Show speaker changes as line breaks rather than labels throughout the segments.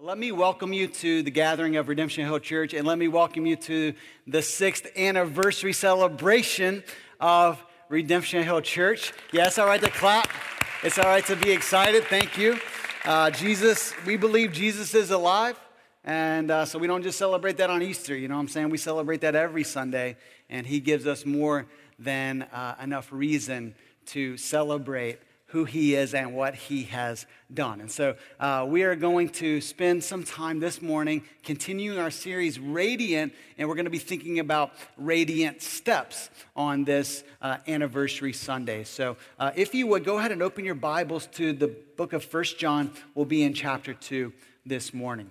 Let me welcome you to the gathering of Redemption Hill Church, and let me welcome you to the sixth anniversary celebration of Redemption Hill Church. Yeah, it's all right to clap. It's all right to be excited. Thank you. Uh, Jesus, we believe Jesus is alive. And uh, so we don't just celebrate that on Easter, you know what I'm saying? We celebrate that every Sunday, and He gives us more than uh, enough reason to celebrate who he is and what he has done. And so uh, we are going to spend some time this morning continuing our series, Radiant, and we're going to be thinking about radiant steps on this uh, anniversary Sunday. So uh, if you would go ahead and open your Bibles to the book of First John, we'll be in chapter 2 this morning.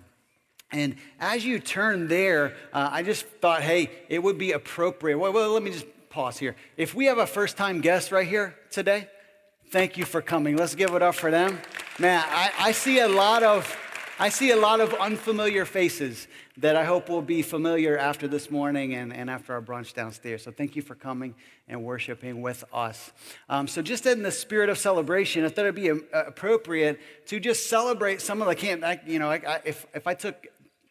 And as you turn there, uh, I just thought, hey, it would be appropriate. Well, well, let me just pause here. If we have a first time guest right here today, Thank you for coming. Let's give it up for them. Man, I, I, see a lot of I see a lot of unfamiliar faces that I hope will be familiar after this morning and, and after our brunch downstairs. So thank you for coming and worshiping with us. Um, so just in the spirit of celebration, I thought it'd be appropriate to just celebrate some of the camp. I, you know, I, if, if I took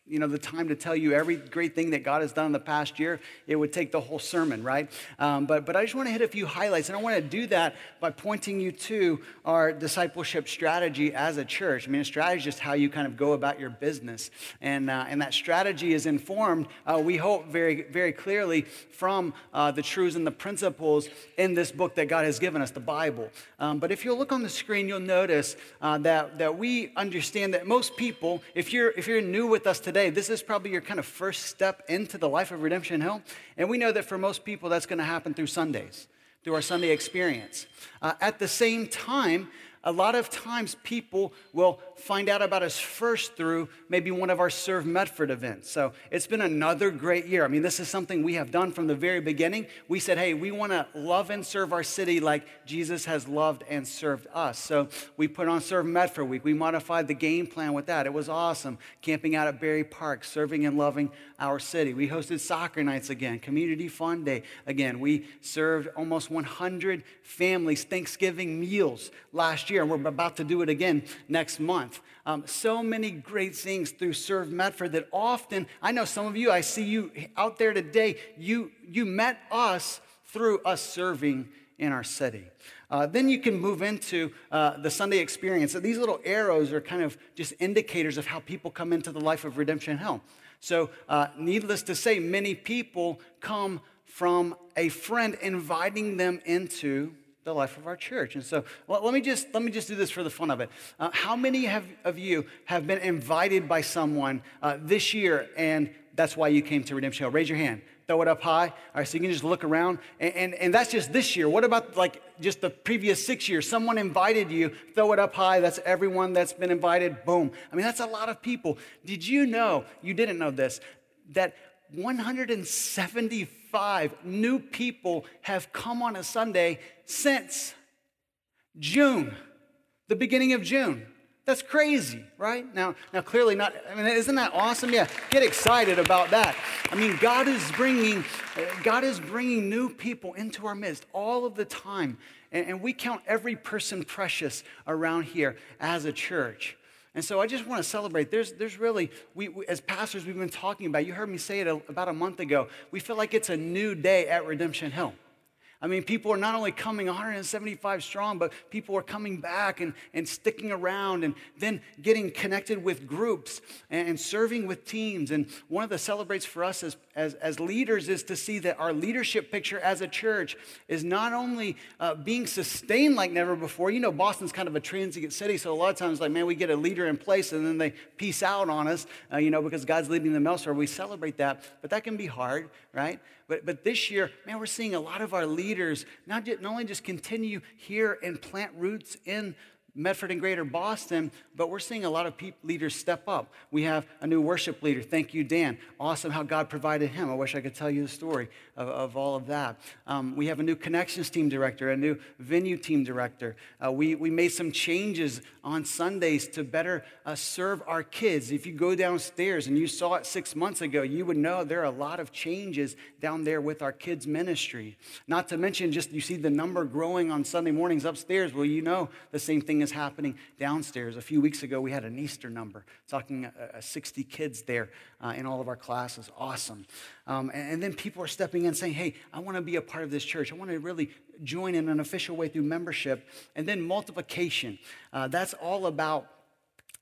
you know, the time to tell you every great thing that God has done in the past year, it would take the whole sermon, right? Um, but, but I just want to hit a few highlights, and I want to do that by pointing you to our discipleship strategy as a church. I mean, a strategy is just how you kind of go about your business, and, uh, and that strategy is informed, uh, we hope, very, very clearly from uh, the truths and the principles in this book that God has given us, the Bible. Um, but if you'll look on the screen, you'll notice uh, that, that we understand that most people, if you're, if you're new with us today, today, this is probably your kind of first step into the life of Redemption Hill. And we know that for most people, that's going to happen through Sundays, through our Sunday experience. Uh, at the same time, a lot of times people will find out about us first through maybe one of our Serve Medford events. So it's been another great year. I mean, this is something we have done from the very beginning. We said, hey, we want to love and serve our city like Jesus has loved and served us. So we put on Serve Medford Week. We modified the game plan with that. It was awesome. Camping out at Barry Park, serving and loving our city. We hosted soccer nights again, community fun day again. We served almost 100 families Thanksgiving meals last year, and we're about to do it again next month. Um, so many great things through Serve Medford that often, I know some of you, I see you out there today, you, you met us through us serving in our city. Uh, then you can move into uh, the Sunday experience. So these little arrows are kind of just indicators of how people come into the life of Redemption Hill. So, uh, needless to say, many people come from a friend inviting them into the life of our church. And so, well, let me just let me just do this for the fun of it. Uh, how many have, of you have been invited by someone uh, this year, and that's why you came to Redemption Hill? Raise your hand throw it up high. All right, so you can just look around. And, and, and, that's just this year. What about like just the previous six years? Someone invited you, throw it up high. That's everyone that's been invited. Boom. I mean, that's a lot of people. Did you know, you didn't know this, that 175 new people have come on a Sunday since June, the beginning of June. That's crazy, right? Now, now clearly not. I mean, isn't that awesome? Yeah, get excited about that. I mean, God is bringing, God is bringing new people into our midst all of the time, and, and we count every person precious around here as a church. And so I just want to celebrate. There's, there's really, we, we, as pastors, we've been talking about. You heard me say it a, about a month ago. We feel like it's a new day at Redemption Hill. I mean, people are not only coming 175 strong, but people are coming back and, and sticking around and then getting connected with groups and, serving with teams. And one of the celebrates for us as, as, as leaders is to see that our leadership picture as a church is not only uh, being sustained like never before. You know, Boston's kind of a transient city, so a lot of times, like, man, we get a leader in place and then they peace out on us, uh, you know, because God's leading them elsewhere. We celebrate that, but that can be hard, right? But, but this year, man, we're seeing a lot of our leaders not, just, not only just continue here and plant roots in Medford and Greater Boston, but we're seeing a lot of leaders step up. We have a new worship leader. Thank you, Dan. Awesome how God provided him. I wish I could tell you the story of, of all of that. Um, we have a new connections team director, a new venue team director. Uh, we, we made some changes on Sundays to better uh, serve our kids. If you go downstairs and you saw it six months ago, you would know there are a lot of changes down there with our kids' ministry. Not to mention, just you see the number growing on Sunday mornings upstairs. Well, you know the same thing happening downstairs. A few weeks ago, we had an Easter number, talking uh, uh 60 kids there uh, in all of our classes. Awesome. Um, and, and then people are stepping in saying, hey, I want to be a part of this church. I want to really join in an official way through membership. And then multiplication. Uh, that's all about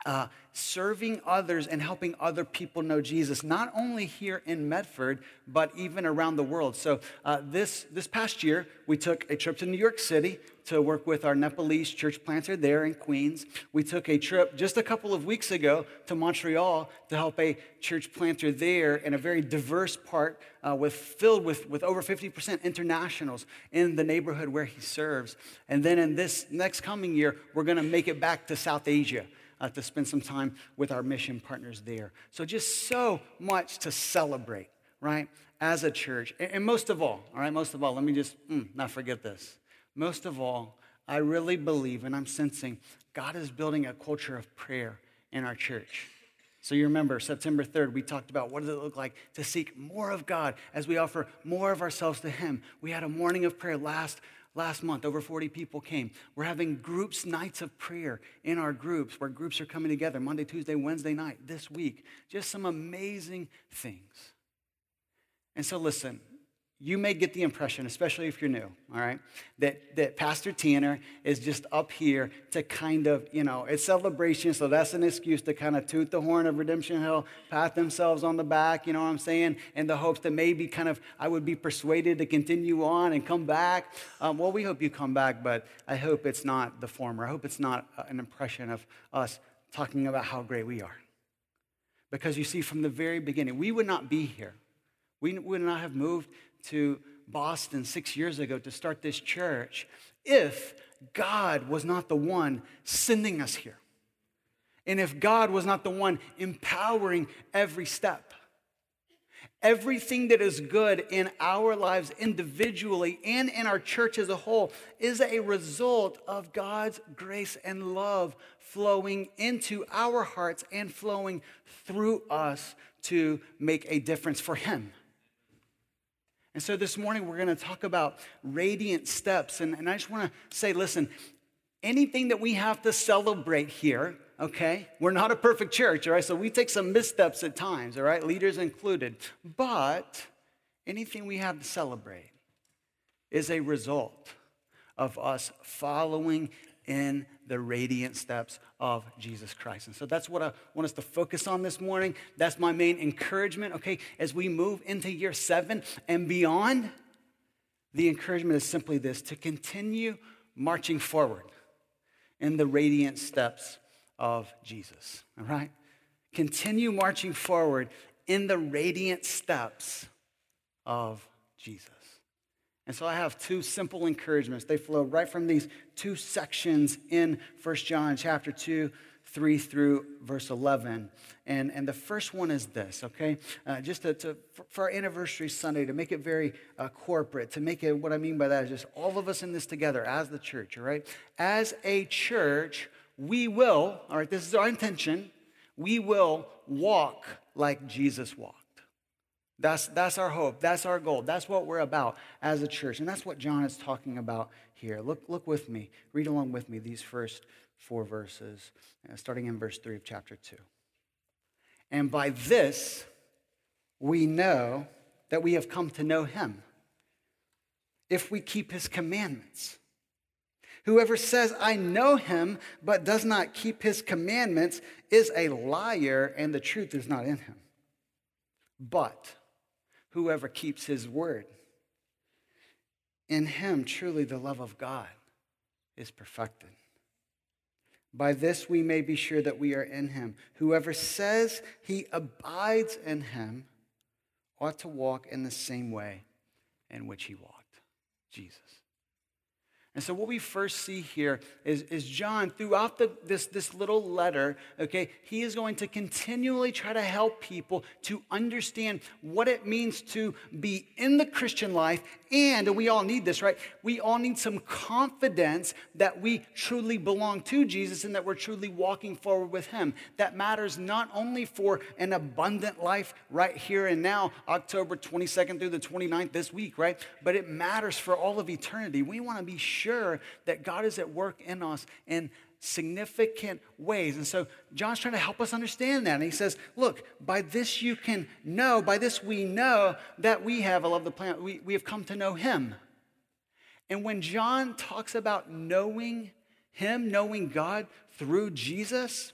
uh, serving others and helping other people know Jesus, not only here in Medford, but even around the world. So, uh, this, this past year, we took a trip to New York City to work with our Nepalese church planter there in Queens. We took a trip just a couple of weeks ago to Montreal to help a church planter there in a very diverse part uh, with, filled with, with over 50% internationals in the neighborhood where he serves. And then in this next coming year, we're going to make it back to South Asia uh, to spend some time with our mission partners there. So, just so much to celebrate, right, as a church. And, and most of all, all right, most of all, let me just mm, not forget this. Most of all, I really believe and I'm sensing God is building a culture of prayer in our church. So you remember September 3rd, we talked about what does it look like to seek more of God as we offer more of ourselves to Him. We had a morning of prayer last Last month, over 40 people came. We're having groups nights of prayer in our groups where groups are coming together Monday, Tuesday, Wednesday night this week. Just some amazing things. And so, listen, you may get the impression, especially if you're new, all right, that, that Pastor Tanner is just up here to kind of, you know, it's celebration, so that's an excuse to kind of toot the horn of Redemption Hill, pat themselves on the back, you know what I'm saying, in the hopes that maybe kind of I would be persuaded to continue on and come back. Um, well, we hope you come back, but I hope it's not the former. I hope it's not uh, an impression of us talking about how great we are. Because you see, from the very beginning, we would not be here. We would not have moved to Boston six years ago to start this church if God was not the one sending us here. And if God was not the one empowering every step. Everything that is good in our lives individually and in our church as a whole is a result of God's grace and love flowing into our hearts and flowing through us to make a difference for Him. And so this morning we're going to talk about radiant steps. And, and I just want to say listen, anything that we have to celebrate here, okay? We're not a perfect church, all right? So we take some missteps at times, all right? Leaders included. But anything we have to celebrate is a result of us following in the radiant steps of Jesus Christ. And so that's what I want us to focus on this morning. That's my main encouragement, okay? As we move into year seven and beyond, the encouragement is simply this to continue marching forward in the radiant steps of Jesus, all right? Continue marching forward in the radiant steps of Jesus. And so I have two simple encouragements. They flow right from these two sections in 1 John chapter 2, 3 through verse 11. And, and the first one is this, okay? Uh, just to, to, for our anniversary Sunday, to make it very uh, corporate, to make it, what I mean by that is just all of us in this together as the church, all right? As a church, we will, all right, this is our intention, we will walk like Jesus walked. That's, that's our hope. That's our goal. That's what we're about as a church. And that's what John is talking about here. Look, look with me. Read along with me these first four verses, uh, starting in verse 3 of chapter 2. And by this, we know that we have come to know him if we keep his commandments. Whoever says, I know him, but does not keep his commandments, is a liar, and the truth is not in him. But whoever keeps his word. In him, truly, the love of God is perfected. By this we may be sure that we are in him. Whoever says he abides in him ought to walk in the same way in which he walked, Jesus. And so, what we first see here is, is John, throughout the, this, this little letter, okay, he is going to continually try to help people to understand what it means to be in the Christian life. And, and we all need this, right? We all need some confidence that we truly belong to Jesus and that we're truly walking forward with him. That matters not only for an abundant life right here and now, October 22nd through the 29th this week, right? But it matters for all of eternity. We want to be sure that God is at work in us in significant ways. And so John's trying to help us understand that. And he says, Look, by this you can know, by this we know that we have, I love the planet, we, we have come to know him. And when John talks about knowing him, knowing God through Jesus,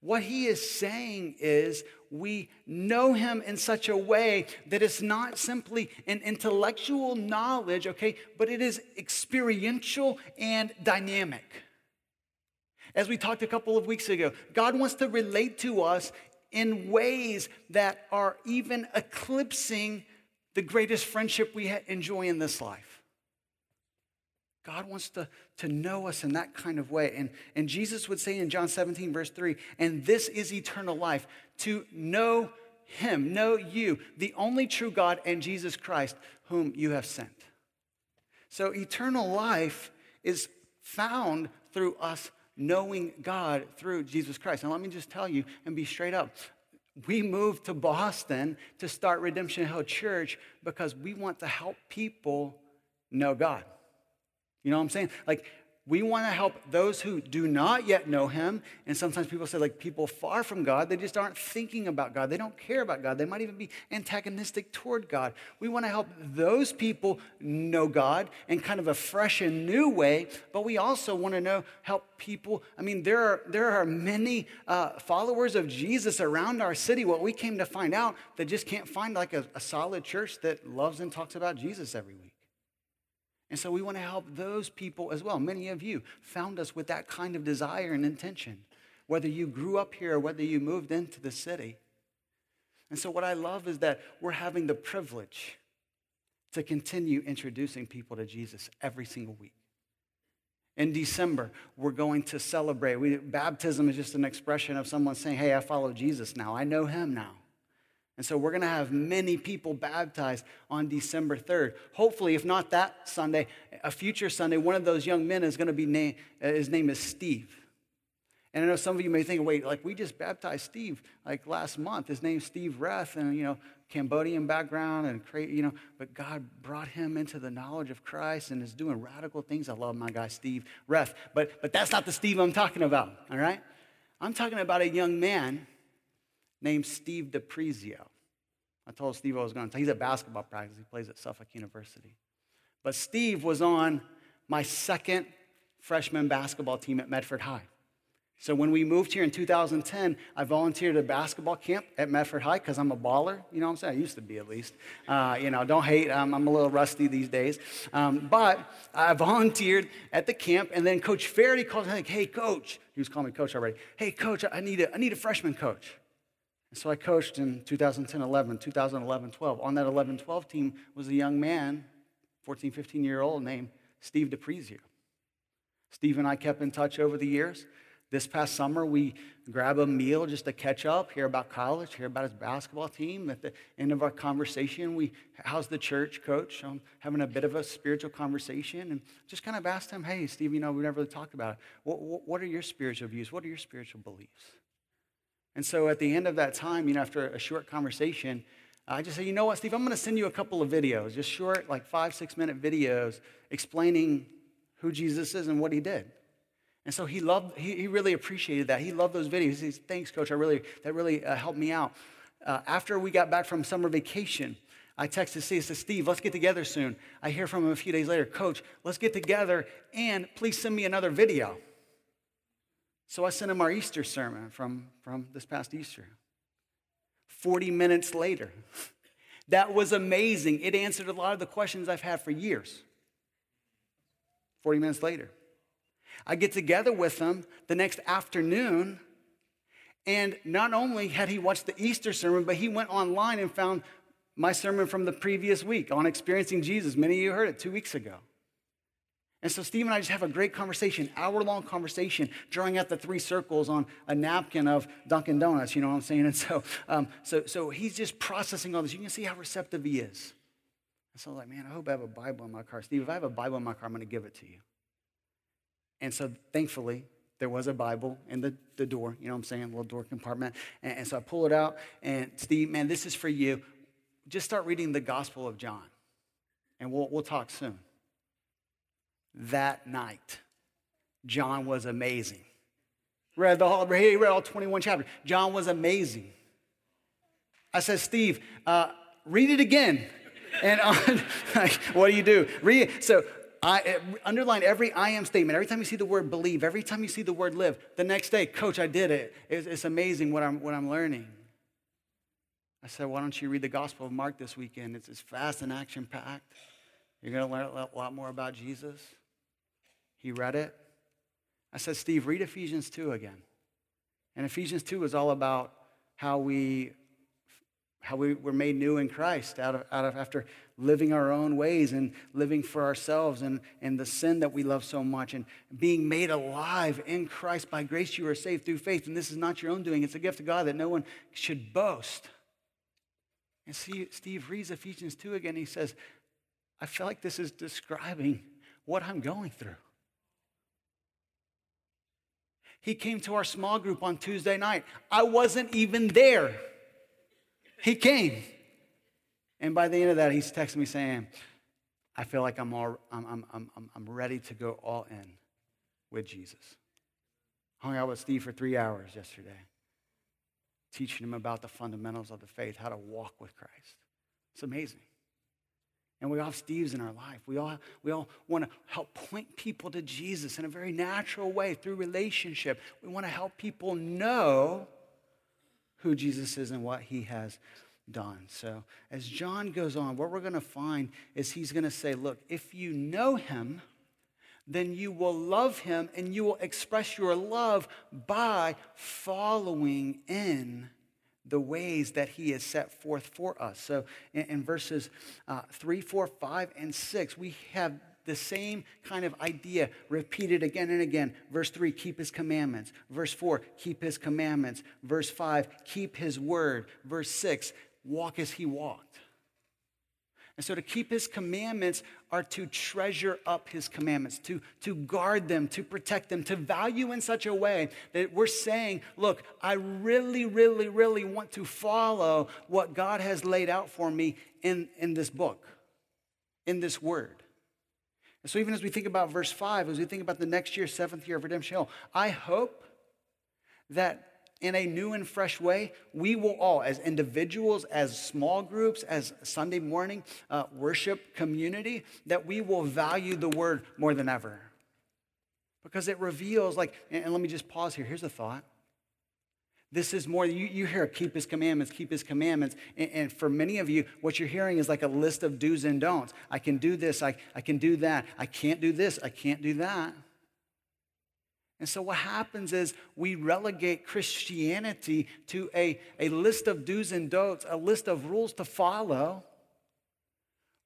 what he is saying is we know him in such a way that it's not simply an intellectual knowledge, okay, but it is experiential and dynamic. As we talked a couple of weeks ago, God wants to relate to us in ways that are even eclipsing the greatest friendship we enjoy in this life. God wants to, to know us in that kind of way. And, and Jesus would say in John 17, verse 3, and this is eternal life, to know him, know you, the only true God and Jesus Christ, whom you have sent. So eternal life is found through us knowing God through Jesus Christ. And let me just tell you and be straight up. We moved to Boston to start Redemption Hill Church because we want to help people know God. You know what I'm saying? Like, we want to help those who do not yet know him. And sometimes people say, like, people far from God, they just aren't thinking about God. They don't care about God. They might even be antagonistic toward God. We want to help those people know God in kind of a fresh and new way. But we also want to know, help people. I mean, there are, there are many uh, followers of Jesus around our city. What we came to find out that just can't find like a, a solid church that loves and talks about Jesus every week. And so we want to help those people as well. Many of you found us with that kind of desire and intention, whether you grew up here or whether you moved into the city. And so, what I love is that we're having the privilege to continue introducing people to Jesus every single week. In December, we're going to celebrate. We, baptism is just an expression of someone saying, Hey, I follow Jesus now. I know him now. And so we're going to have many people baptized on December 3rd. Hopefully, if not that Sunday, a future Sunday, one of those young men is going to be named, uh, his name is Steve. And I know some of you may think, wait, like we just baptized Steve like last month. His name's Steve Reth, and you know, Cambodian background, and you know, but God brought him into the knowledge of Christ and is doing radical things. I love my guy Steve Reth, but but that's not the Steve I'm talking about. All right, I'm talking about a young man named Steve DePrizio. I told Steve I was going to. He's at basketball practice. He plays at Suffolk University. But Steve was on my second freshman basketball team at Medford High. So when we moved here in 2010, I volunteered at a basketball camp at Medford High because I'm a baller. You know what I'm saying? I used to be at least. Uh, you know, don't hate. I'm a little rusty these days. Um, but I volunteered at the camp, and then Coach Faraday called me like, "Hey, Coach," he was calling me Coach already. "Hey, Coach, I need a, I need a freshman coach." And so I coached in 2010 11, 2011 12. On that 11 12 team was a young man, 14, 15 year old, named Steve DePrizio. Steve and I kept in touch over the years. This past summer, we grab a meal just to catch up, hear about college, hear about his basketball team. At the end of our conversation, we, how's the church, coach? I'm having a bit of a spiritual conversation and just kind of asked him, hey, Steve, you know, we never really talked about it. What, what are your spiritual views? What are your spiritual beliefs? And so at the end of that time, you know, after a short conversation, I just said, you know what, Steve, I'm going to send you a couple of videos, just short, like five, six minute videos explaining who Jesus is and what he did. And so he loved, he, he really appreciated that. He loved those videos. He says, thanks, coach. I really, that really uh, helped me out. Uh, after we got back from summer vacation, I texted Steve, I said, Steve, let's get together soon. I hear from him a few days later, coach, let's get together and please send me another video. So I sent him our Easter sermon from, from this past Easter. 40 minutes later. That was amazing. It answered a lot of the questions I've had for years. 40 minutes later. I get together with him the next afternoon, and not only had he watched the Easter sermon, but he went online and found my sermon from the previous week on experiencing Jesus. Many of you heard it two weeks ago. And so Steve and I just have a great conversation, hour long conversation, drawing out the three circles on a napkin of Dunkin' Donuts, you know what I'm saying? And so, um, so, so he's just processing all this. You can see how receptive he is. And so I was like, man, I hope I have a Bible in my car. Steve, if I have a Bible in my car, I'm going to give it to you. And so thankfully, there was a Bible in the, the door, you know what I'm saying, little door compartment. And, and so I pull it out, and Steve, man, this is for you. Just start reading the Gospel of John, and we'll, we'll talk soon that night. John was amazing. Read the whole, he read all 21 chapters. John was amazing. I said, Steve, uh, read it again. And on, like, what do you do? Read it. So I underline every I am statement. Every time you see the word believe, every time you see the word live, the next day, coach, I did it. It's, it's amazing what I'm, what I'm learning. I said, why don't you read the Gospel of Mark this weekend? It's, it's fast and action packed. You're going to learn a lot more about Jesus. He read it. I said, Steve, read Ephesians 2 again. And Ephesians 2 is all about how we how we were made new in Christ out of, out of after living our own ways and living for ourselves and, and the sin that we love so much and being made alive in Christ by grace you are saved through faith and this is not your own doing it's a gift of God that no one should boast and see Steve reads Ephesians 2 again he says I feel like this is describing what I'm going through he came to our small group on Tuesday night I wasn't even there he came. And by the end of that, he's texting me saying, I feel like I'm, all, I'm, I'm, I'm, I'm ready to go all in with Jesus. Hung out with Steve for three hours yesterday, teaching him about the fundamentals of the faith, how to walk with Christ. It's amazing. And we all have Steves in our life. We all, we all want to help point people to Jesus in a very natural way through relationship. We want to help people know who Jesus is and what he has done. So, as John goes on, what we're going to find is he's going to say, Look, if you know him, then you will love him and you will express your love by following in the ways that he has set forth for us. So, in, in verses uh, 3, 4, 5, and 6, we have the same kind of idea repeated again and again. Verse 3, keep his commandments. Verse 4, keep his commandments. Verse 5, keep his word. Verse 6, walk as he walked. And so to keep his commandments are to treasure up his commandments, to, to guard them, to protect them, to value in such a way that we're saying, look, I really, really, really want to follow what God has laid out for me in, in this book, in this word. And so, even as we think about verse 5, as we think about the next year, seventh year of Redemption Hill, I hope that in a new and fresh way, we will all, as individuals, as small groups, as Sunday morning uh, worship community, that we will value the word more than ever. Because it reveals, like, and let me just pause here. Here's a thought this is more, you, you hear keep his commandments, keep his commandments. And, and, for many of you, what you're hearing is like a list of do's and don'ts. I can do this, I, I can do that. I can't do this, I can't do that. And so what happens is we relegate Christianity to a, a list of do's and don'ts, a list of rules to follow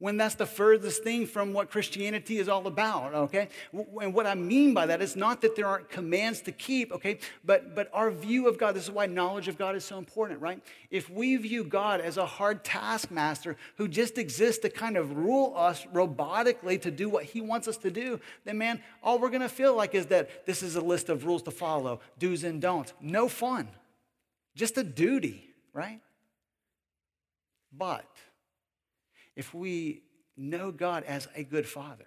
when that's the furthest thing from what Christianity is all about, okay? And what I mean by that is not that there aren't commands to keep, okay? But, but our view of God, this is why knowledge of God is so important, right? If we view God as a hard taskmaster who just exists to kind of rule us robotically to do what he wants us to do, then man, all we're gonna feel like is that this is a list of rules to follow, do's and don'ts. No fun, just a duty, right? But, if we know God as a good father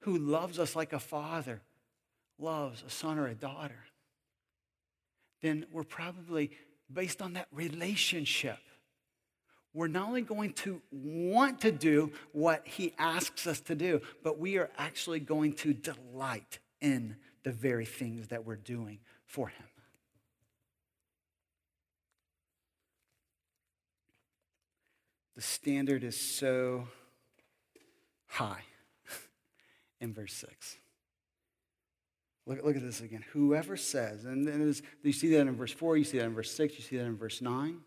who loves us like a father loves a son or a daughter, then we're probably, based on that relationship, we're not only going to want to do what he asks us to do, but we are actually going to delight in the very things that we're doing for him. The standard is so high in verse 6. Look, look at this again. Whoever says, and you see that in verse 4, you see that in verse 6, you see that in verse 9.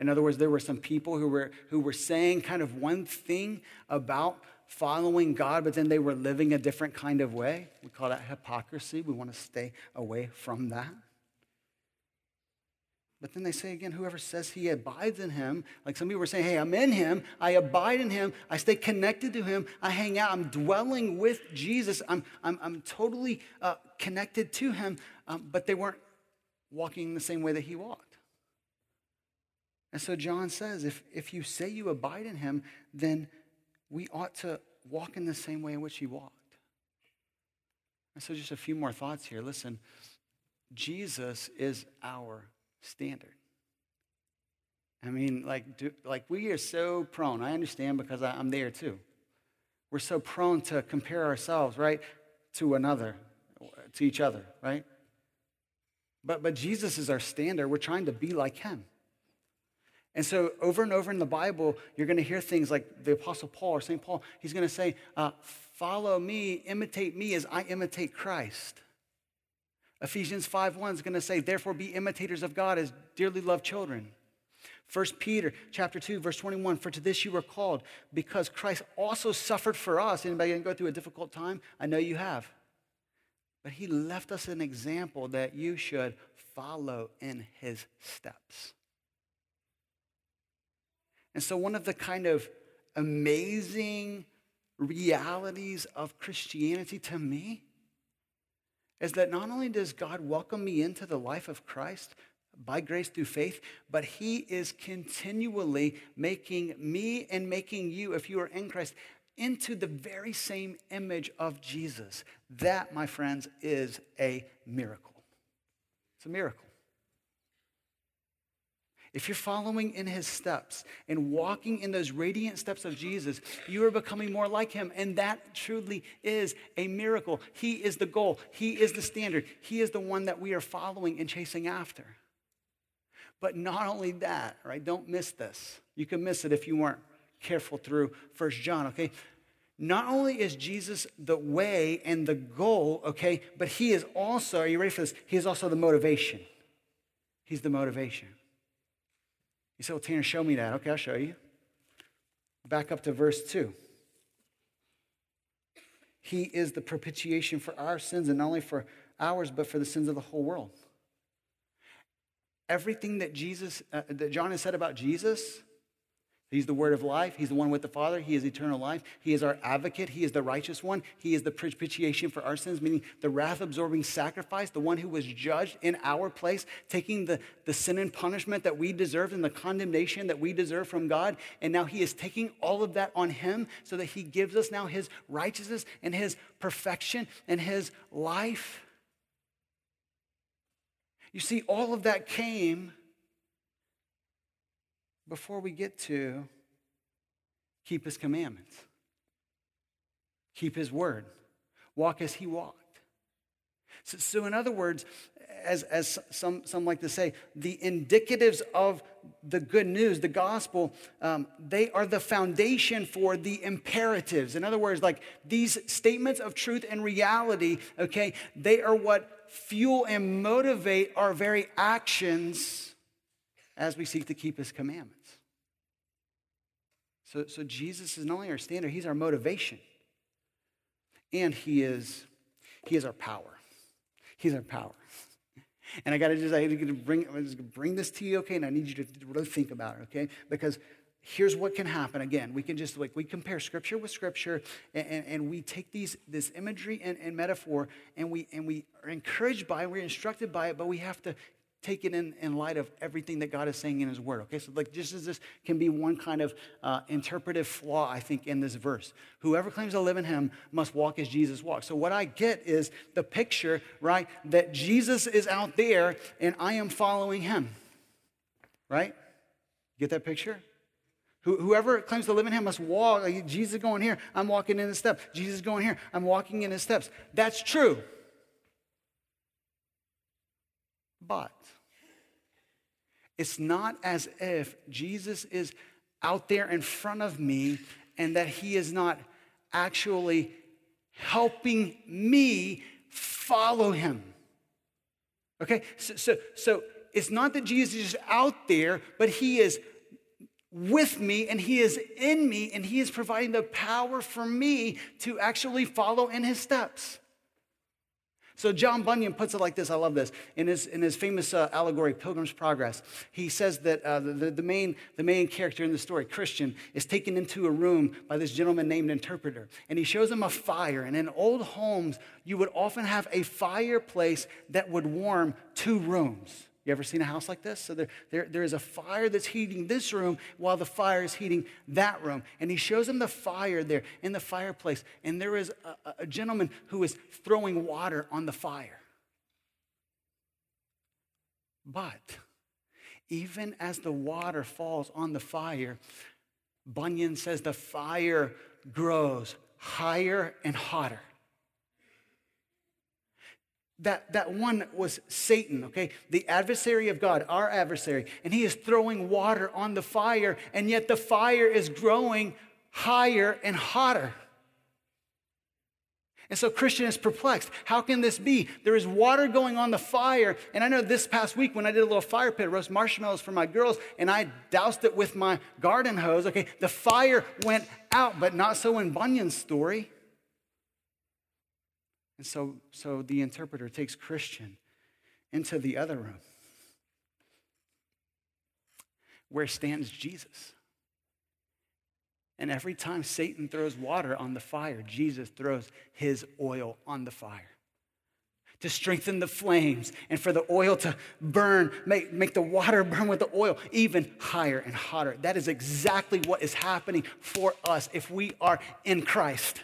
In other words, there were some people who were, who were saying kind of one thing about following God, but then they were living a different kind of way. We call that hypocrisy. We want to stay away from that. But then they say again, whoever says he abides in him, like some people were saying, hey, I'm in him, I abide in him, I stay connected to him, I hang out, I'm dwelling with Jesus, I'm, I'm, I'm totally uh, connected to him, um, but they weren't walking the same way that he walked. And so John says, if, if you say you abide in him, then we ought to walk in the same way in which he walked. And so just a few more thoughts here. Listen, Jesus is our standard. I mean, like, do, like we are so prone. I understand because I, I'm there too. We're so prone to compare ourselves, right, to another, to each other, right? But, but Jesus is our standard. We're trying to be like him. And so, over and over in the Bible, you're going to hear things like the Apostle Paul or St. Paul. He's going to say, uh, Follow me, imitate me as I imitate Christ. Ephesians 5 1 is going to say, Therefore, be imitators of God as dearly loved children. 1 Peter chapter 2, verse 21, for to this you were called, because Christ also suffered for us. Anybody going to go through a difficult time? I know you have. But he left us an example that you should follow in his steps. And so, one of the kind of amazing realities of Christianity to me is that not only does God welcome me into the life of Christ by grace through faith, but He is continually making me and making you, if you are in Christ, into the very same image of Jesus. That, my friends, is a miracle. It's a miracle. If you're following in his steps and walking in those radiant steps of Jesus, you are becoming more like him. And that truly is a miracle. He is the goal, he is the standard, he is the one that we are following and chasing after. But not only that, right? Don't miss this. You can miss it if you weren't careful through First John, okay? Not only is Jesus the way and the goal, okay, but he is also, are you ready for this? He is also the motivation. He's the motivation. You say, well, Tanner, show me that. Okay, I'll show you. Back up to verse 2. He is the propitiation for our sins, and not only for ours, but for the sins of the whole world. Everything that Jesus, uh, that John has said about Jesus, He's the word of life. He's the one with the Father. He is eternal life. He is our advocate. He is the righteous one. He is the propitiation for our sins, meaning the wrath absorbing sacrifice, the one who was judged in our place, taking the, the sin and punishment that we deserved and the condemnation that we deserve from God. And now he is taking all of that on him so that he gives us now his righteousness and his perfection and his life. You see, all of that came before we get to keep his commandments, keep his word, walk as he walked. So, so in other words, as, as some, some like to say, the indicatives of the good news, the gospel, um, they are the foundation for the imperatives. In other words, like these statements of truth and reality, okay, they are what fuel and motivate our very actions as we seek to keep his commandments. So, so Jesus is not only our standard, he's our motivation. And he is, he is our power. He's our power. And I gotta just, I gotta bring, I'm just gonna bring this to you, okay? And I need you to really think about it, okay? Because here's what can happen. Again, we can just like we compare scripture with scripture, and, and, and we take these this imagery and, and, metaphor, and we and we are encouraged by it, we're instructed by it, but we have to take it in, in light of everything that God is saying in His Word. Okay, so like just as this can be one kind of uh, interpretive flaw, I think, in this verse. Whoever claims to live in Him must walk as Jesus walked. So what I get is the picture, right, that Jesus is out there and I am following Him. Right? Get that picture? Whoever claims to live in him must walk. Jesus going here, I'm walking in his steps. Jesus going here, I'm walking in his steps. That's true. But it's not as if Jesus is out there in front of me and that he is not actually helping me follow him. Okay? So, so, so it's not that Jesus is out there, but he is with me and he is in me and he is providing the power for me to actually follow in his steps. So John Bunyan puts it like this. I love this. In his, in his famous uh, allegory, Pilgrim's Progress, he says that uh, the, the, main, the main character in the story, Christian, is taken into a room by this gentleman named Interpreter. And he shows him a fire. And in old homes, you would often have a fireplace that would warm two rooms. You ever seen a house like this? So there, there, there is a fire that's heating this room while the fire is heating that room. And he shows them the fire there in the fireplace. And there is a, a gentleman who is throwing water on the fire. But even as the water falls on the fire, Bunyan says the fire grows higher and hotter. That, that one was Satan, okay? The adversary of God, our adversary. And he is throwing water on the fire, and yet the fire is growing higher and hotter. And so Christian is perplexed. How can this be? There is water going on the fire. And I know this past week when I did a little fire pit, roast marshmallows for my girls, and I doused it with my garden hose, okay, the fire went out, but not so in Bunyan's story. And so, so the interpreter takes Christian into the other room where stands Jesus. And every time Satan throws water on the fire, Jesus throws his oil on the fire to strengthen the flames and for the oil to burn, make, make the water burn with the oil even higher and hotter. That is exactly what is happening for us if we are in Christ.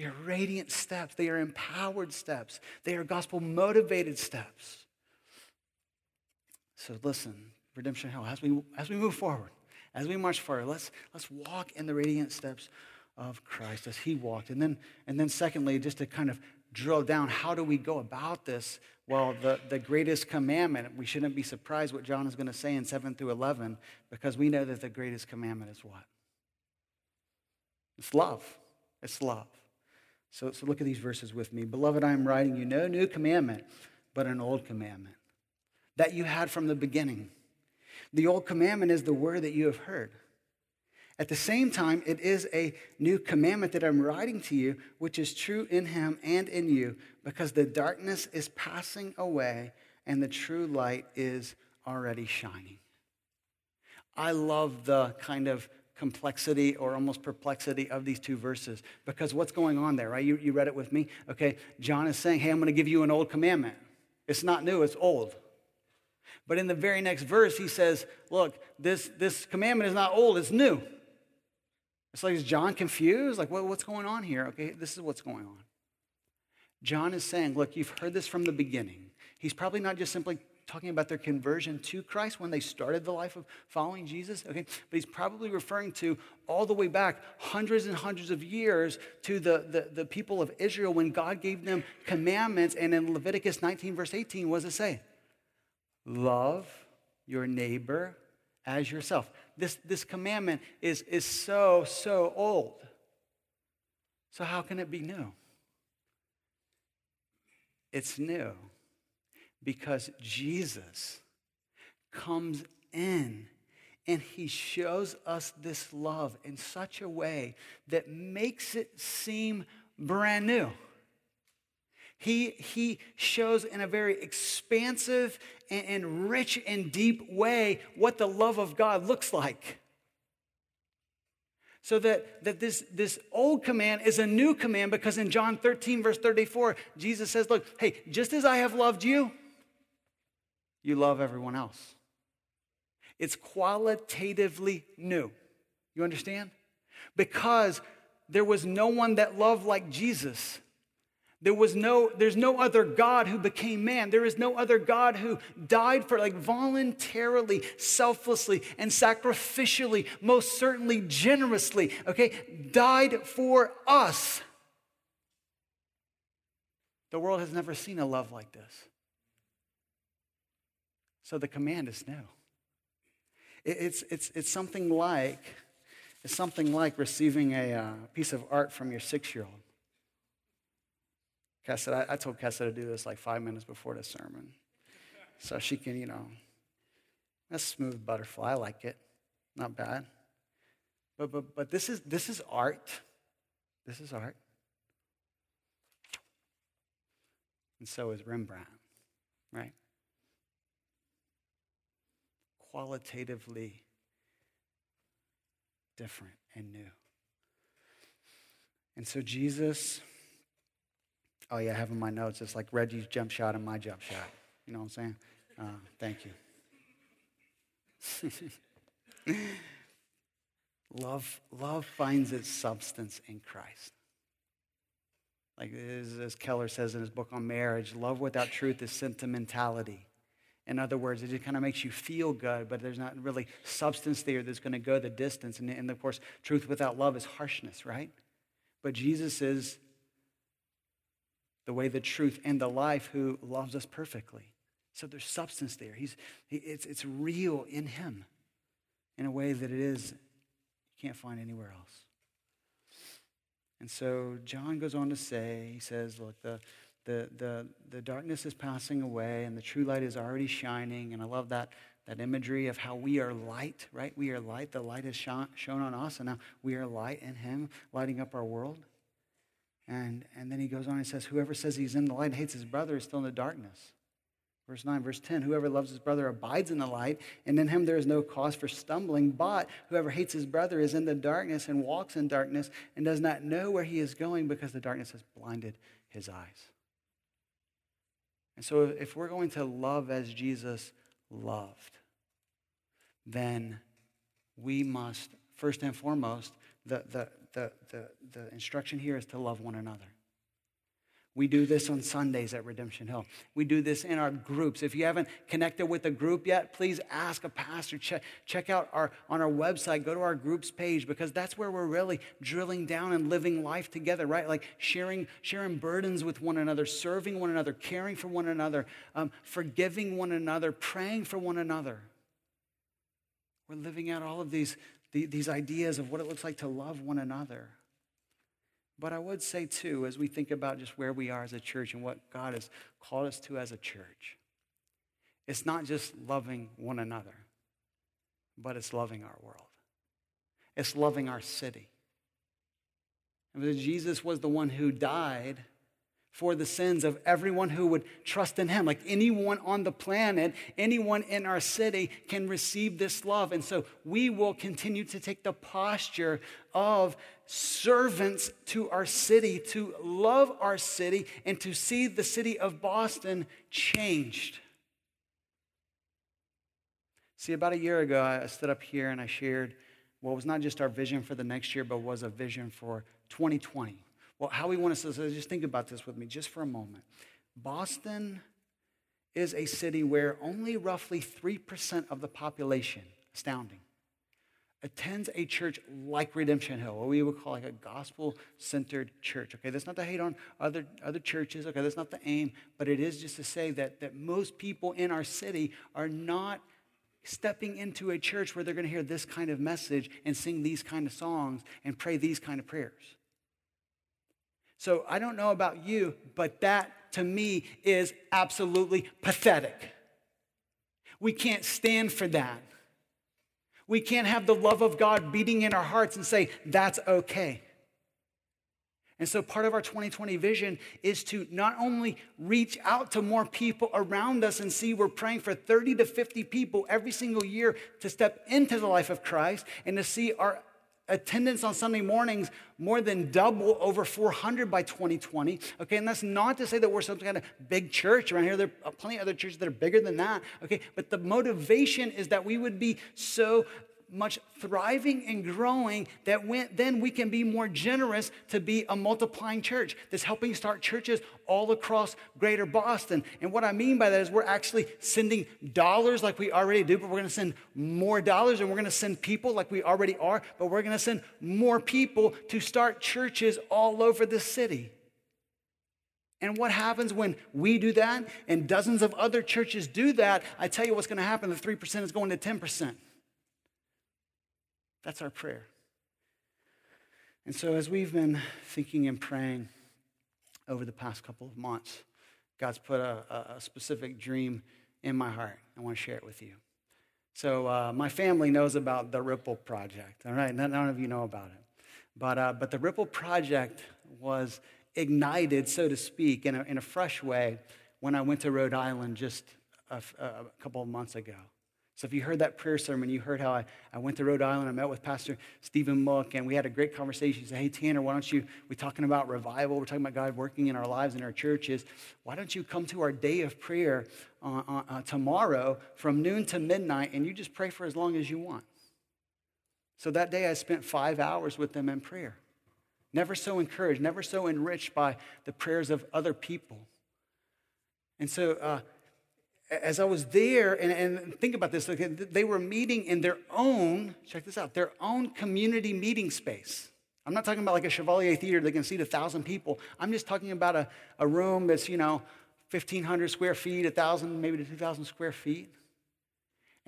They are radiant steps, they are empowered steps, they are gospel motivated steps. So listen, Redemption Hill, as we, as we move forward, as we march forward, let's, let's walk in the radiant steps of Christ as he walked. And then, and then secondly, just to kind of drill down, how do we go about this? Well, the, the greatest commandment, we shouldn't be surprised what John is going to say in 7 through 11, because we know that the greatest commandment is what? It's love. It's love. So, so look at these verses with me. Beloved, I am writing you no new commandment, but an old commandment that you had from the beginning. The old commandment is the word that you have heard. At the same time, it is a new commandment that I'm writing to you, which is true in him and in you, because the darkness is passing away and the true light is already shining. I love the kind of complexity or almost perplexity of these two verses because what's going on there, right? You, you read it with me. Okay, John is saying, Hey, I'm going to give you an old commandment. It's not new, it's old. But in the very next verse, he says, Look, this, this commandment is not old, it's new. It's like, is John confused? Like, what, what's going on here? Okay, this is what's going on. John is saying, Look, you've heard this from the beginning. He's probably not just simply talking about their conversion to Christ when they started the life of following Jesus, okay? But he's probably referring to all the way back hundreds and hundreds of years to the, the, the people of Israel when God gave them commandments. And in Leviticus 19, verse 18, what does it say? Love your neighbor as yourself. This, this commandment is, is so, so old. So, how can it be new? It's new because Jesus comes in and he shows us this love in such a way that makes it seem brand new. He, he shows in a very expansive and, and rich and deep way what the love of God looks like. So that, that this, this old command is a new command because in John 13, verse 34, Jesus says, Look, hey, just as I have loved you, you love everyone else. It's qualitatively new. You understand? Because there was no one that loved like Jesus. There was no, there's no other God who became man. There is no other God who died for, like, voluntarily, selflessly, and sacrificially, most certainly generously, okay, died for us. The world has never seen a love like this. So the command is new. It's, it's, it's something like, it's something like receiving a uh, piece of art from your six-year-old. Said, I, I told Cass to do this like five minutes before the sermon. So she can, you know, that's smooth butterfly. I like it. Not bad. But, but, but this, is, this is art. This is art. And so is Rembrandt, right? Qualitatively different and new. And so Jesus Oh, yeah, I have in my notes. It's like Reggie's jump shot and my jump shot. You know what I'm saying? Uh, thank you. love, love finds its substance in Christ. Like as Keller says in his book on marriage, love without truth is sentimentality. In other words, it just kind of makes you feel good, but there's not really substance there that's going to go the distance. And, and of course, truth without love is harshness, right? But Jesus is the way, the truth, and the life who loves us perfectly. So there's substance there. He's, he, it's, it's real in him in a way that it is, you can't find anywhere else. And so John goes on to say, he says, look, the, the, the, the darkness is passing away and the true light is already shining. And I love that, that imagery of how we are light, right? We are light. The light is shone, shown on us, and now we are light in Him, lighting up our world. And, and then he goes on and says, Whoever says he's in the light and hates his brother is still in the darkness. Verse 9, verse 10 Whoever loves his brother abides in the light, and in him there is no cause for stumbling. But whoever hates his brother is in the darkness and walks in darkness and does not know where he is going because the darkness has blinded his eyes. And so, if we're going to love as Jesus loved, then we must, first and foremost, the, the, the, the, the instruction here is to love one another. We do this on Sundays at Redemption Hill. We do this in our groups. If you haven't connected with a group yet, please ask a pastor. Check, check out our, on our website, go to our groups page because that's where we're really drilling down and living life together, right? Like sharing, sharing burdens with one another, serving one another, caring for one another, um, forgiving one another, praying for one another. We're living out all of these, these ideas of what it looks like to love one another. But I would say, too, as we think about just where we are as a church and what God has called us to as a church, it's not just loving one another, but it's loving our world. It's loving our city. And Jesus was the one who died for the sins of everyone who would trust in him. Like anyone on the planet, anyone in our city can receive this love. And so we will continue to take the posture of servants to our city, to love our city, and to see the city of Boston changed. See, about a year ago, I stood up here and I shared what was not just our vision for the next year, but was a vision for 2020. Well, how we want to so just think about this with me just for a moment. Boston is a city where only roughly 3% of the population, astounding, attends a church like Redemption Hill, what we would call like a gospel centered church. Okay, that's not to hate on other, other churches, okay, that's not the aim, but it is just to say that, that most people in our city are not stepping into a church where they're going to hear this kind of message and sing these kind of songs and pray these kind of prayers. So I don't know about you, but that to me is absolutely pathetic. We can't stand for that. We can't have the love of God beating in our hearts and say, that's okay. And so, part of our 2020 vision is to not only reach out to more people around us and see we're praying for 30 to 50 people every single year to step into the life of Christ and to see our attendance on Sunday mornings more than double, over 400 by 2020. Okay, and that's not to say that we're some kind of big church around here. There are plenty of other churches that are bigger than that. Okay, but the motivation is that we would be so much thriving and growing that when, then we can be more generous to be a multiplying church that's helping start churches all across greater Boston. And what I mean by that is we're actually sending dollars like we already do, but we're going to send more dollars and we're going to send people like we already are, but we're going to send more people to start churches all over the city. And what happens when we do that and dozens of other churches do that? I tell you what's going to happen the 3% is going to 10%. That's our prayer. And so, as we've been thinking and praying over the past couple of months, God's put a, a specific dream in my heart. I want to share it with you. So, uh, my family knows about the Ripple Project, all right? None of you know about it. But, uh, but the Ripple Project was ignited, so to speak, in a, in a fresh way when I went to Rhode Island just a, a couple of months ago. So if you heard that prayer sermon, you heard how I, I went to Rhode Island, I met with Pastor Stephen Mook, and we had a great conversation. He said, Hey, Tanner, why don't you, we're talking about revival, we're talking about God working in our lives and our churches. Why don't you come to our day of prayer uh, uh, uh, tomorrow from noon to midnight, and you just pray for as long as you want? So that day I spent five hours with them in prayer. never so encouraged, never so enriched by the prayers of other people. And so, uh, as I was there, and, and think about this, they were meeting in their own, check this out, their own community meeting space. I'm not talking about like a Chevalier Theater that can seat a thousand people. I'm just talking about a, a room that's, you know, 1,500 square feet, 1,000, maybe to 2,000 square feet.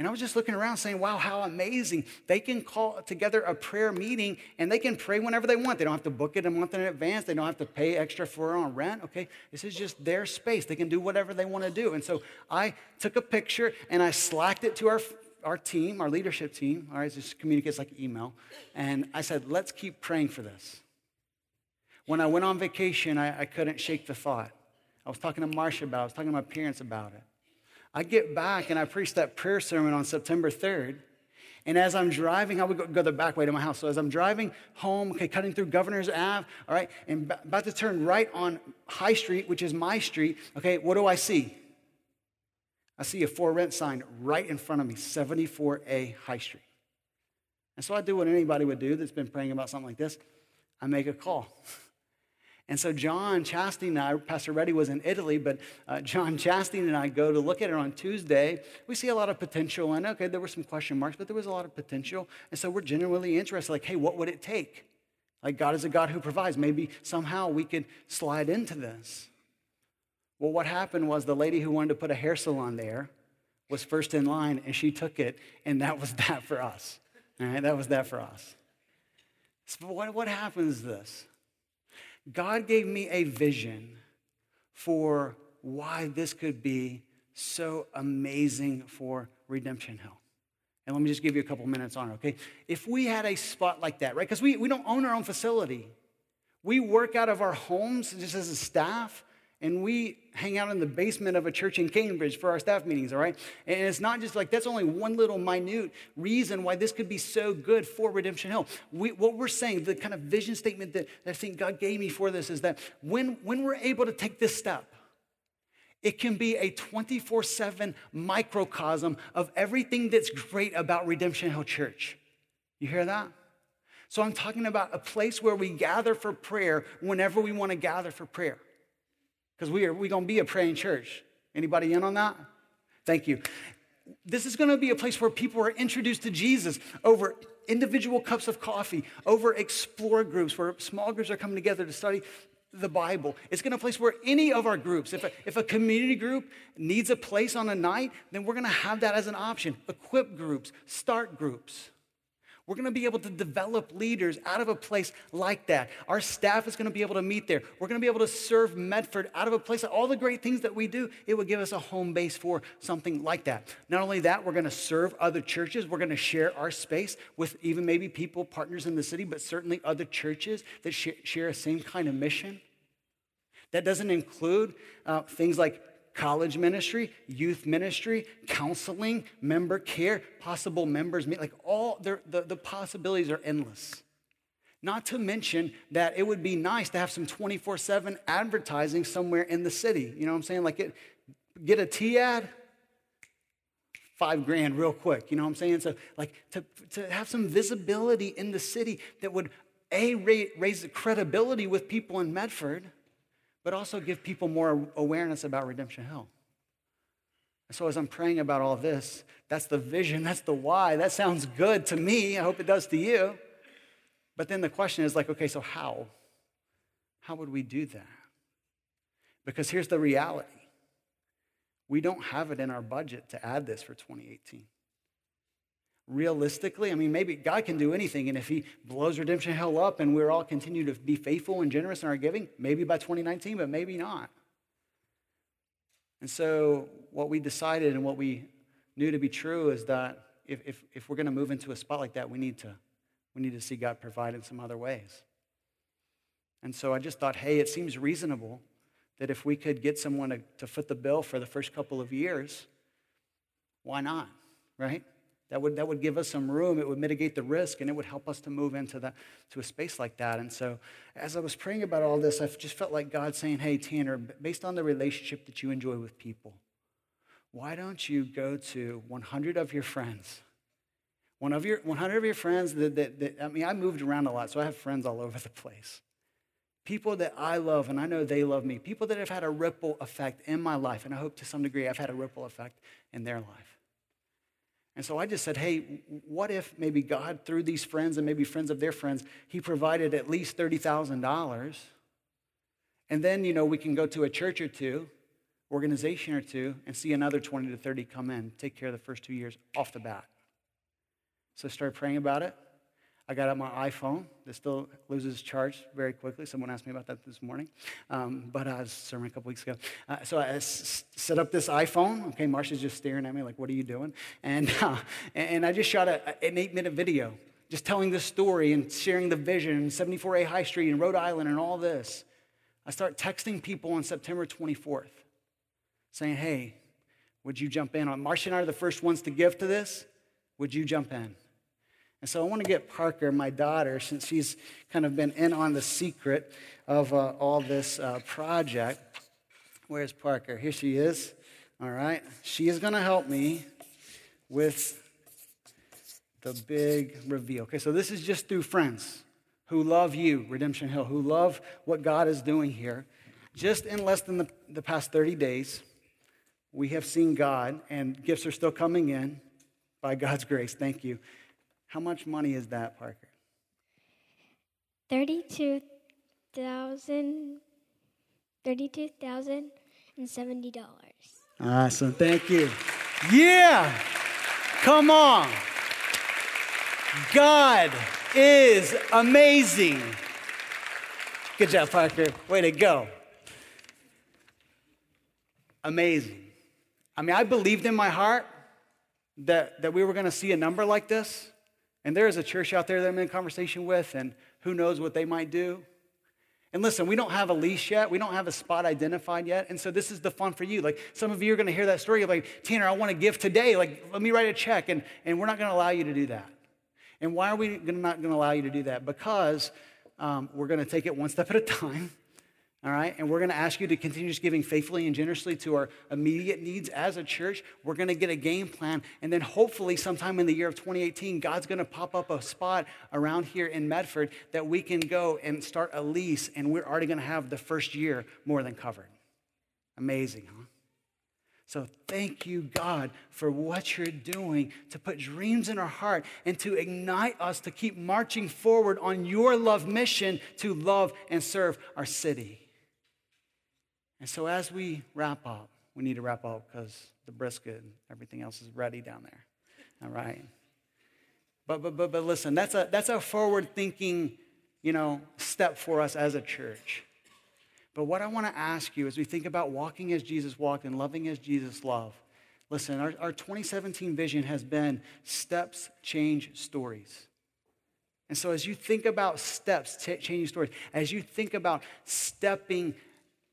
And I was just looking around saying, wow, how amazing. They can call together a prayer meeting and they can pray whenever they want. They don't have to book it a month in advance. They don't have to pay extra for on rent. Okay. This is just their space. They can do whatever they want to do. And so I took a picture and I slacked it to our, our team, our leadership team. All right. This communicates like email. And I said, let's keep praying for this. When I went on vacation, I, I couldn't shake the thought. I was talking to Marcia about it. I was talking to my parents about it. I get back and I preached that prayer sermon on September 3rd. And as I'm driving, I would go, go the back way to my house. So as I'm driving home, okay, cutting through Governor's Ave, all right, and b- about to turn right on High Street, which is my street, okay, what do I see? I see a for rent sign right in front of me, 74A High Street. And so I do what anybody would do that's been praying about something like this I make a call. And so John Chastain and I, Pastor Reddy was in Italy, but uh, John Chastain and I go to look at it on Tuesday. We see a lot of potential, and okay, there were some question marks, but there was a lot of potential. And so we're genuinely interested, like, hey, what would it take? Like, God is a God who provides. Maybe somehow we could slide into this. Well, what happened was the lady who wanted to put a hair salon there was first in line, and she took it, and that was that for us. All right, that was that for us. So what, what happens is this? God gave me a vision for why this could be so amazing for Redemption Hill. And let me just give you a couple minutes on it, okay? If we had a spot like that, right? Because we, we don't own our own facility. We work out of our homes just as a staff and we hang out in the basement of a church in Cambridge for our staff meetings, all right? And it's not just like that's only one little minute reason why this could be so good for Redemption Hill. We, what we're saying, the kind of vision statement that, that I think God gave me for this is that when, when we're able to take this step, it can be a 24 7 microcosm of everything that's great about Redemption Hill Church. You hear that? So I'm talking about a place where we gather for prayer whenever we want to gather for prayer because we are we going to be a praying church. Anybody in on that? Thank you. This is going to be a place where people are introduced to Jesus over individual cups of coffee, over explore groups where small groups are coming together to study the Bible. It's going to be a place where any of our groups, if a, if a community group needs a place on a night, then we're going to have that as an option. Equip groups, start groups. We're going to be able to develop leaders out of a place like that. Our staff is going to be able to meet there. We're going to be able to serve Medford out of a place, all the great things that we do, it would give us a home base for something like that. Not only that, we're going to serve other churches. We're going to share our space with even maybe people, partners in the city, but certainly other churches that share a same kind of mission. That doesn't include uh, things like college ministry, youth ministry, counseling, member care, possible members. Like all the, the possibilities are endless. Not to mention that it would be nice to have some 24 7 advertising somewhere in the city. You know what I'm saying? Like it, get a T ad, five grand real quick. You know what I'm saying? So, like to, to have some visibility in the city that would A, raise the credibility with people in Medford but also give people more awareness about Redemption Hill. So, as I'm praying about all this, that's the vision, that's the why. That sounds good to me. I hope it does to you. But then the question is like, okay, so how? How would we do that? Because here's the reality we don't have it in our budget to add this for 2018 realistically, I mean, maybe God can do anything. And if He blows Redemption Hill up and we're all continue to be faithful and generous in our giving, maybe by 2019, but maybe not. And so, what we decided and what we knew to be true is that if, if, if we're going to move into a spot like that, we need to, we need to see God provide in some other ways. And so I just thought, hey, it seems reasonable that if we could get someone to, to foot the bill for the first couple of years, why not, right? That would, that would give us some room. It would mitigate the risk and it would help us to move into the, to a space like that. And so, as I was praying about all this, I just felt like God saying, Hey, Tanner, based on the relationship that you enjoy with people, why don't you go to 100 of your friends? One of your, 100 of your friends that, that, that, I mean, I moved around a lot, so I have friends all over the place. People that I love and I know they love me. People that have had a ripple effect in my life. And I hope to some degree I've had a ripple effect in their life. And so I just said, hey, what if maybe God, through these friends and maybe friends of their friends, He provided at least $30,000? And then, you know, we can go to a church or two, organization or two, and see another 20 to 30 come in, take care of the first two years off the bat. So I started praying about it. I got out my iPhone that still loses charge very quickly. Someone asked me about that this morning, um, but I was sermon a couple weeks ago. Uh, so I s- set up this iPhone. Okay, Marcia's just staring at me like, "What are you doing?" And uh, and I just shot a, an eight-minute video, just telling this story and sharing the vision, 74A High Street in Rhode Island, and all this. I start texting people on September 24th, saying, "Hey, would you jump in on?" Marcia and I are the first ones to give to this. Would you jump in? And so I want to get Parker, my daughter, since she's kind of been in on the secret of uh, all this uh, project. Where's Parker? Here she is. All right. She is going to help me with the big reveal. Okay, so this is just through friends who love you, Redemption Hill, who love what God is doing here. Just in less than the, the past 30 days, we have seen God, and gifts are still coming in by God's grace. Thank you. How much money is that, Parker?
Thirty-two thousand, thirty-two thousand and seventy dollars.
Awesome. Thank you. Yeah. Come on. God is amazing. Good job, Parker. Way to go. Amazing. I mean, I believed in my heart that, that we were going to see a number like this. And there is a church out there that I'm in conversation with, and who knows what they might do. And listen, we don't have a lease yet. We don't have a spot identified yet. And so this is the fun for you. Like some of you are going to hear that story. You're like, Tanner, I want to give today. Like, let me write a check. And, and we're not going to allow you to do that. And why are we not going to allow you to do that? Because um, we're going to take it one step at a time. All right, and we're going to ask you to continue just giving faithfully and generously to our immediate needs as a church. We're going to get a game plan, and then hopefully, sometime in the year of 2018, God's going to pop up a spot around here in Medford that we can go and start a lease, and we're already going to have the first year more than covered. Amazing, huh? So thank you, God, for what you're doing to put dreams in our heart and to ignite us to keep marching forward on your love mission to love and serve our city. And so as we wrap up, we need to wrap up because the brisket and everything else is ready down there. All right. But but but but listen, that's a that's a forward thinking, you know, step for us as a church. But what I want to ask you as we think about walking as Jesus walked and loving as Jesus loved, listen, our, our 2017 vision has been steps change stories. And so as you think about steps t- changing stories, as you think about stepping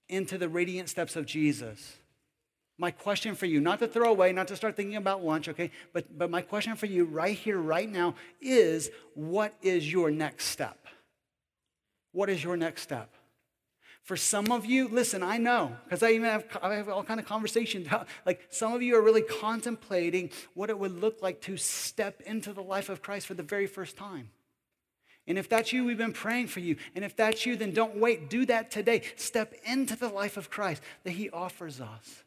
into the radiant steps of Jesus. My question for you, not to throw away, not to start thinking about lunch, okay, but, but my question for you right here, right now is what is your next step? What is your next step? For some of you, listen, I know, because I even have, I have all kind of conversations. Like some of you are really contemplating what it would look like to step into the life of Christ for the very first time. And if that's you, we've been praying for you. And if that's you, then don't wait. Do that today. Step into the life of Christ that He offers us.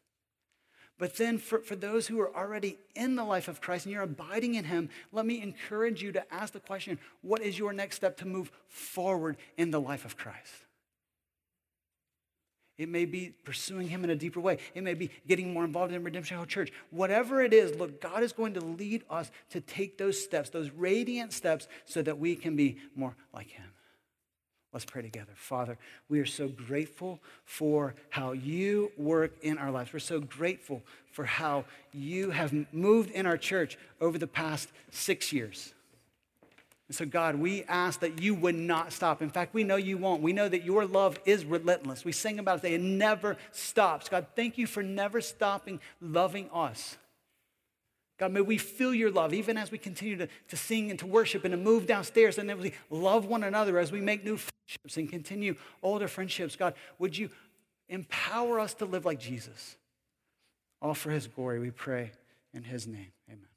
But then, for, for those who are already in the life of Christ and you're abiding in Him, let me encourage you to ask the question what is your next step to move forward in the life of Christ? It may be pursuing Him in a deeper way. It may be getting more involved in Redemption Hill Church. Whatever it is, look, God is going to lead us to take those steps, those radiant steps, so that we can be more like Him. Let's pray together. Father, we are so grateful for how you work in our lives. We're so grateful for how you have moved in our church over the past six years. And so, God, we ask that you would not stop. In fact, we know you won't. We know that your love is relentless. We sing about it, it never stops. God, thank you for never stopping loving us. God, may we feel your love even as we continue to, to sing and to worship and to move downstairs and then we love one another as we make new friendships and continue older friendships. God, would you empower us to live like Jesus? All for his glory, we pray in his name. Amen.